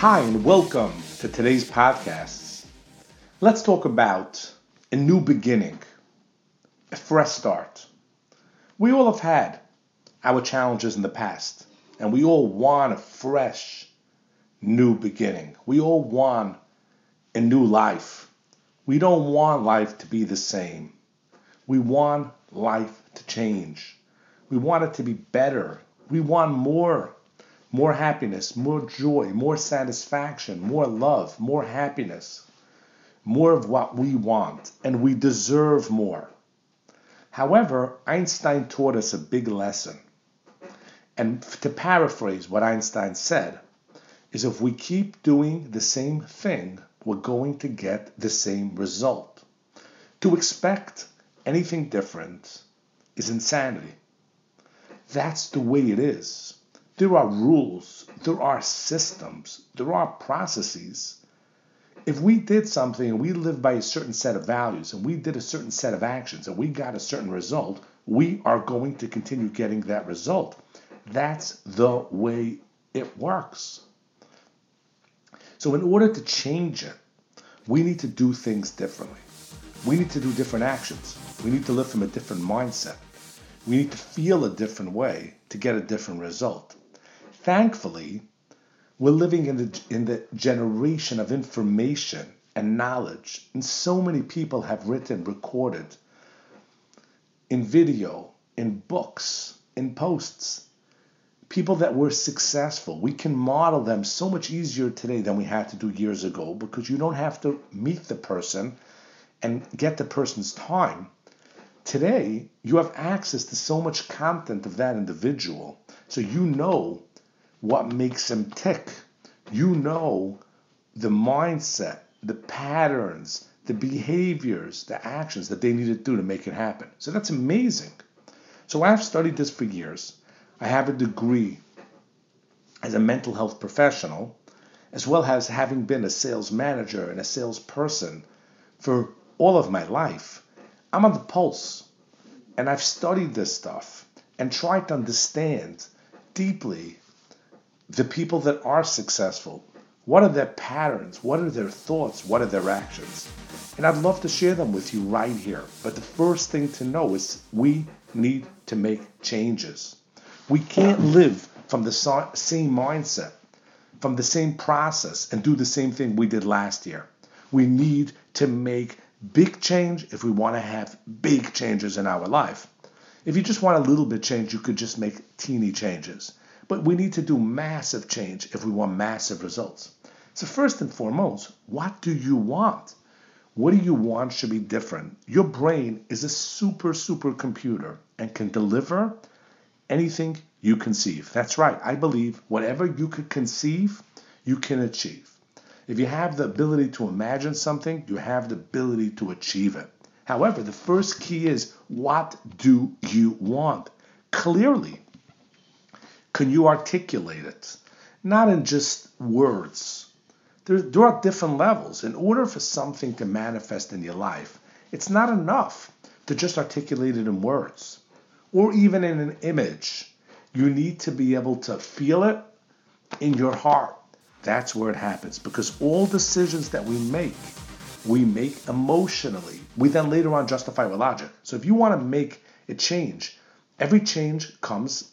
Hi, and welcome to today's podcasts. Let's talk about a new beginning a fresh start. We all have had our challenges in the past, and we all want a fresh, new beginning. We all want a new life. We don't want life to be the same. We want life to change. We want it to be better. We want more. More happiness, more joy, more satisfaction, more love, more happiness, more of what we want, and we deserve more. However, Einstein taught us a big lesson. And to paraphrase what Einstein said, is if we keep doing the same thing, we're going to get the same result. To expect anything different is insanity. That's the way it is. There are rules, there are systems, there are processes if we did something and we lived by a certain set of values and we did a certain set of actions and we got a certain result, we are going to continue getting that result. That's the way it works. So, in order to change it, we need to do things differently. We need to do different actions. We need to live from a different mindset. We need to feel a different way to get a different result. Thankfully, we're living in the, in the generation of information and knowledge, and so many people have written, recorded in video, in books, in posts. People that were successful, we can model them so much easier today than we had to do years ago because you don't have to meet the person and get the person's time. Today, you have access to so much content of that individual, so you know what makes them tick. You know the mindset, the patterns, the behaviors, the actions that they need to do to make it happen. So that's amazing. So I've studied this for years. I have a degree as a mental health professional, as well as having been a sales manager and a salesperson for all of my life. I'm on the pulse, and I've studied this stuff and tried to understand deeply the people that are successful, what are their patterns? What are their thoughts? What are their actions? And I'd love to share them with you right here. But the first thing to know is we need to make changes. We can't live from the same mindset, from the same process, and do the same thing we did last year. We need to make big change if we want to have big changes in our life. If you just want a little bit change, you could just make teeny changes. But we need to do massive change if we want massive results. So, first and foremost, what do you want? What do you want should be different? Your brain is a super, super computer and can deliver anything you conceive. That's right. I believe whatever you could conceive, you can achieve. If you have the ability to imagine something, you have the ability to achieve it. However, the first key is what do you want? Clearly, can you articulate it? Not in just words. There, there are different levels. In order for something to manifest in your life, it's not enough to just articulate it in words or even in an image. You need to be able to feel it in your heart. That's where it happens because all decisions that we make, we make emotionally. We then later on justify with logic. So if you want to make a change, every change comes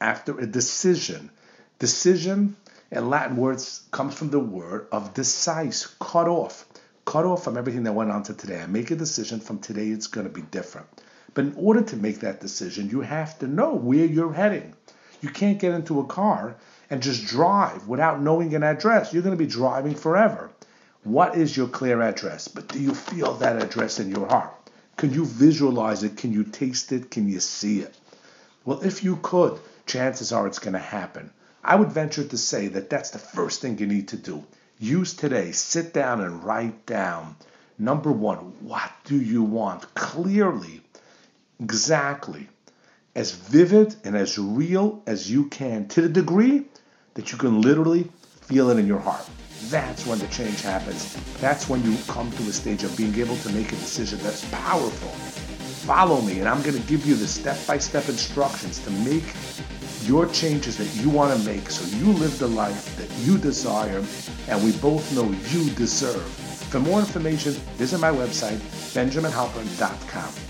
after a decision. Decision in Latin words comes from the word of decise, cut off. Cut off from everything that went on to today. I make a decision from today, it's going to be different. But in order to make that decision, you have to know where you're heading. You can't get into a car and just drive without knowing an address. You're going to be driving forever. What is your clear address? But do you feel that address in your heart? Can you visualize it? Can you taste it? Can you see it? Well, if you could, chances are it's going to happen. I would venture to say that that's the first thing you need to do. Use today, sit down and write down. Number one, what do you want? Clearly, exactly, as vivid and as real as you can, to the degree that you can literally feel it in your heart. That's when the change happens. That's when you come to a stage of being able to make a decision that's powerful. Follow me, and I'm going to give you the step by step instructions to make your changes that you want to make so you live the life that you desire and we both know you deserve. For more information, visit my website, benjaminhalpern.com.